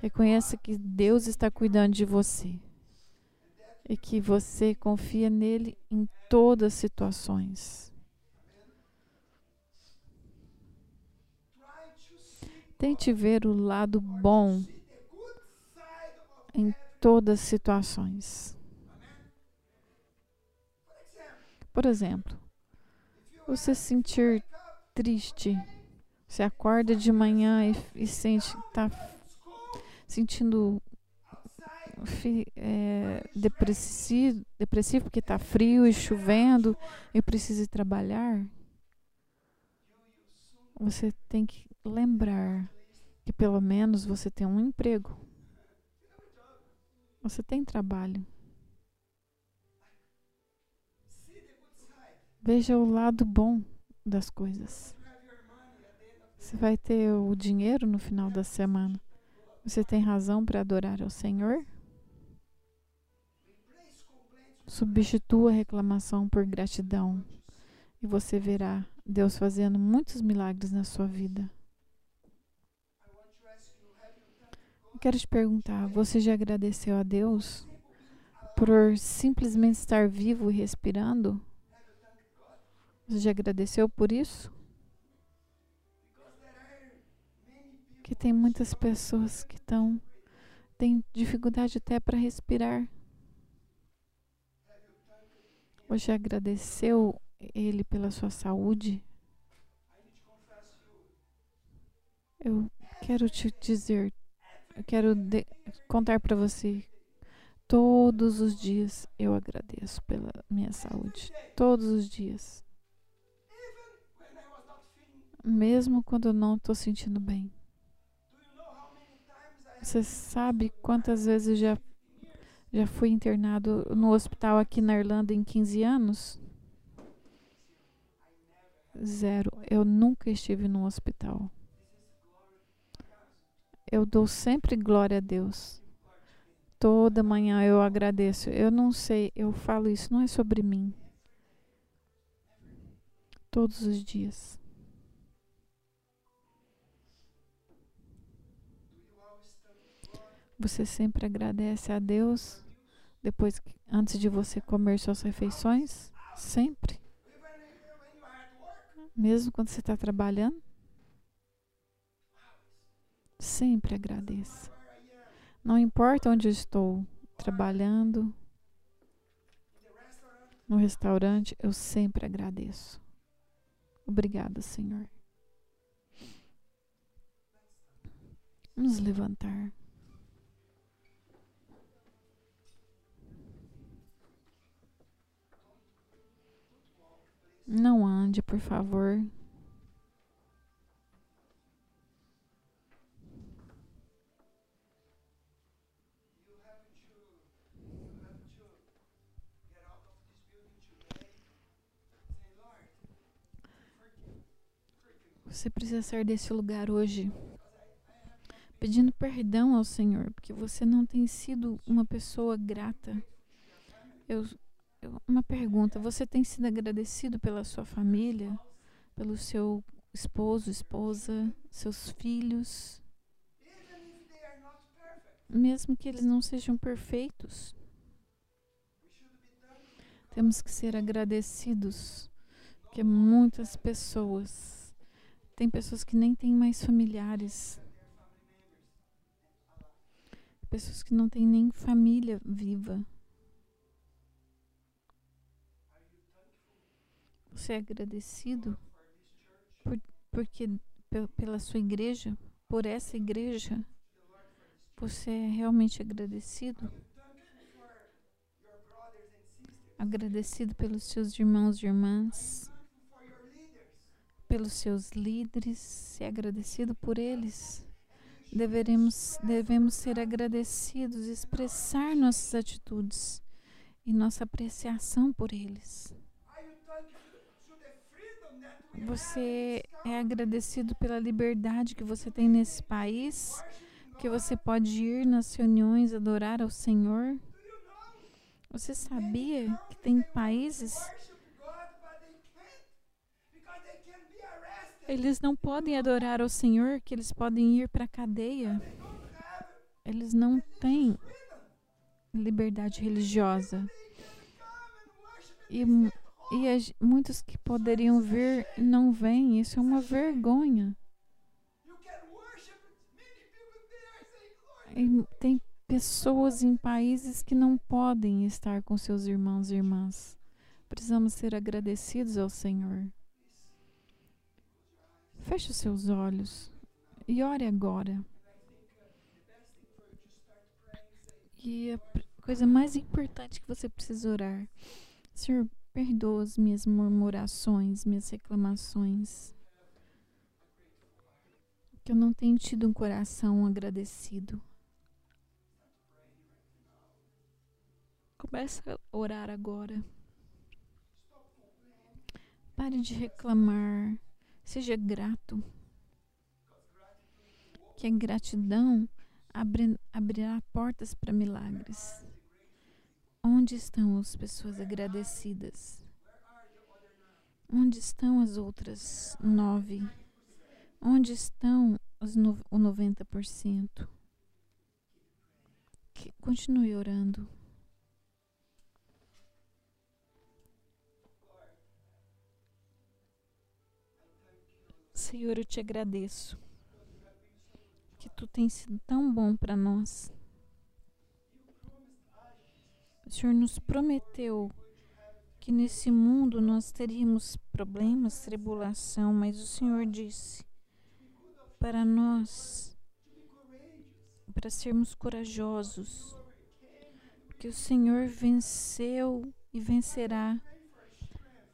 Speaker 1: Reconheça que Deus está cuidando de você e que você confia nele em todas as situações. Tente ver o lado bom em todas as situações. Por exemplo, você se sentir triste, você acorda de manhã e, e sente está sentindo é, depressivo, depressivo porque está frio e chovendo e precisa trabalhar. Você tem que lembrar que pelo menos você tem um emprego. Você tem trabalho. Veja o lado bom das coisas. Você vai ter o dinheiro no final da semana. Você tem razão para adorar ao Senhor? Substitua a reclamação por gratidão e você verá Deus fazendo muitos milagres na sua vida. Quero te perguntar: você já agradeceu a Deus por simplesmente estar vivo e respirando? Você já agradeceu por isso? Que tem muitas pessoas que estão têm dificuldade até para respirar. Você agradeceu ele pela sua saúde? Eu quero te dizer eu quero contar para você. Todos os dias eu agradeço pela minha saúde. Todos os dias. Mesmo quando eu não estou sentindo bem. Você sabe quantas vezes já, já fui internado no hospital aqui na Irlanda em 15 anos? Zero. Eu nunca estive num hospital. Eu dou sempre glória a Deus. Toda manhã eu agradeço. Eu não sei, eu falo isso, não é sobre mim. Todos os dias. Você sempre agradece a Deus depois antes de você comer suas refeições? Sempre. Mesmo quando você está trabalhando? Sempre agradeça. Não importa onde eu estou, trabalhando, no restaurante, eu sempre agradeço. Obrigada, Senhor. Vamos levantar. Não ande, por favor. Você precisa sair desse lugar hoje pedindo perdão ao Senhor, porque você não tem sido uma pessoa grata. Eu, eu, uma pergunta: você tem sido agradecido pela sua família, pelo seu esposo, esposa, seus filhos? Mesmo que eles não sejam perfeitos, temos que ser agradecidos, porque muitas pessoas tem pessoas que nem têm mais familiares. Pessoas que não têm nem família viva. Você é agradecido por, porque pela sua igreja, por essa igreja? Você é realmente agradecido? Agradecido pelos seus irmãos e irmãs? Pelos seus líderes, ser agradecido por eles. Deveremos, devemos ser agradecidos, expressar nossas atitudes e nossa apreciação por eles. Você é agradecido pela liberdade que você tem nesse país, que você pode ir nas reuniões adorar ao Senhor. Você sabia que tem países eles não podem adorar ao Senhor, que eles podem ir para a cadeia. Eles não têm liberdade religiosa. E e as, muitos que poderiam vir não vêm. Isso é uma vergonha. E tem pessoas em países que não podem estar com seus irmãos e irmãs. Precisamos ser agradecidos ao Senhor. Feche os seus olhos e ore agora. E a coisa mais importante que você precisa orar, Senhor, Perdoa as minhas murmurações, minhas reclamações. Que eu não tenho tido um coração agradecido. Comece a orar agora. Pare de reclamar. Seja grato. Que a gratidão abre, abrirá portas para milagres. Onde estão as pessoas agradecidas? Onde estão as outras nove? Onde estão os no, o 90%? Que, continue orando. Senhor, eu te agradeço que tu tens sido tão bom para nós. O Senhor nos prometeu que nesse mundo nós teríamos problemas, tribulação, mas o Senhor disse para nós, para sermos corajosos, que o Senhor venceu e vencerá.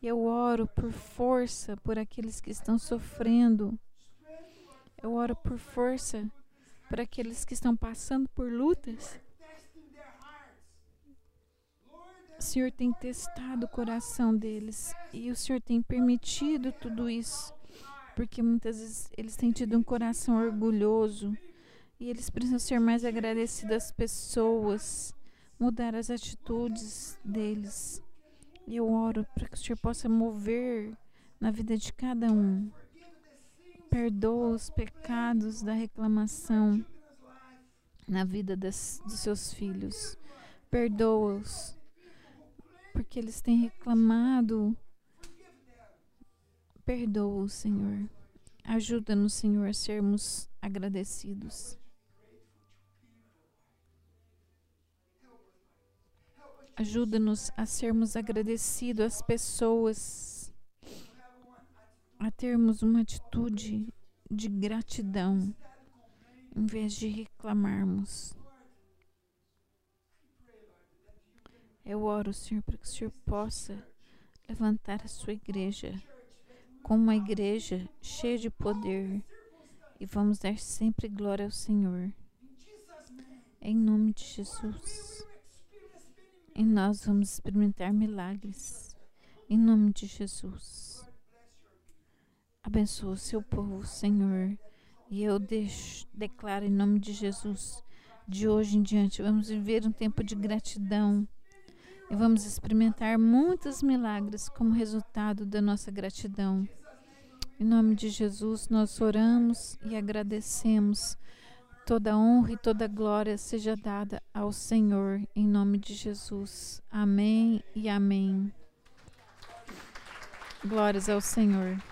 Speaker 1: Eu oro por força por aqueles que estão sofrendo. Eu oro por força por aqueles que estão passando por lutas. O Senhor tem testado o coração deles e o Senhor tem permitido tudo isso, porque muitas vezes eles têm tido um coração orgulhoso e eles precisam ser mais agradecidos às pessoas, mudar as atitudes deles. E eu oro para que o Senhor possa mover na vida de cada um. Perdoa os pecados da reclamação na vida das, dos seus filhos. Perdoa-os porque eles têm reclamado. Perdoa, Senhor. Ajuda-nos, Senhor, a sermos agradecidos. Ajuda-nos a sermos agradecidos às pessoas, a termos uma atitude de gratidão, em vez de reclamarmos. Eu oro, Senhor, para que o Senhor possa levantar a sua igreja como uma igreja cheia de poder e vamos dar sempre glória ao Senhor. Em nome de Jesus. E nós vamos experimentar milagres. Em nome de Jesus. Abençoa o seu povo, Senhor. E eu deixo, declaro em nome de Jesus. De hoje em diante, vamos viver um tempo de gratidão e vamos experimentar muitos milagres como resultado da nossa gratidão. Em nome de Jesus, nós oramos e agradecemos. Toda honra e toda glória seja dada ao Senhor, em nome de Jesus. Amém e amém. Glórias ao Senhor.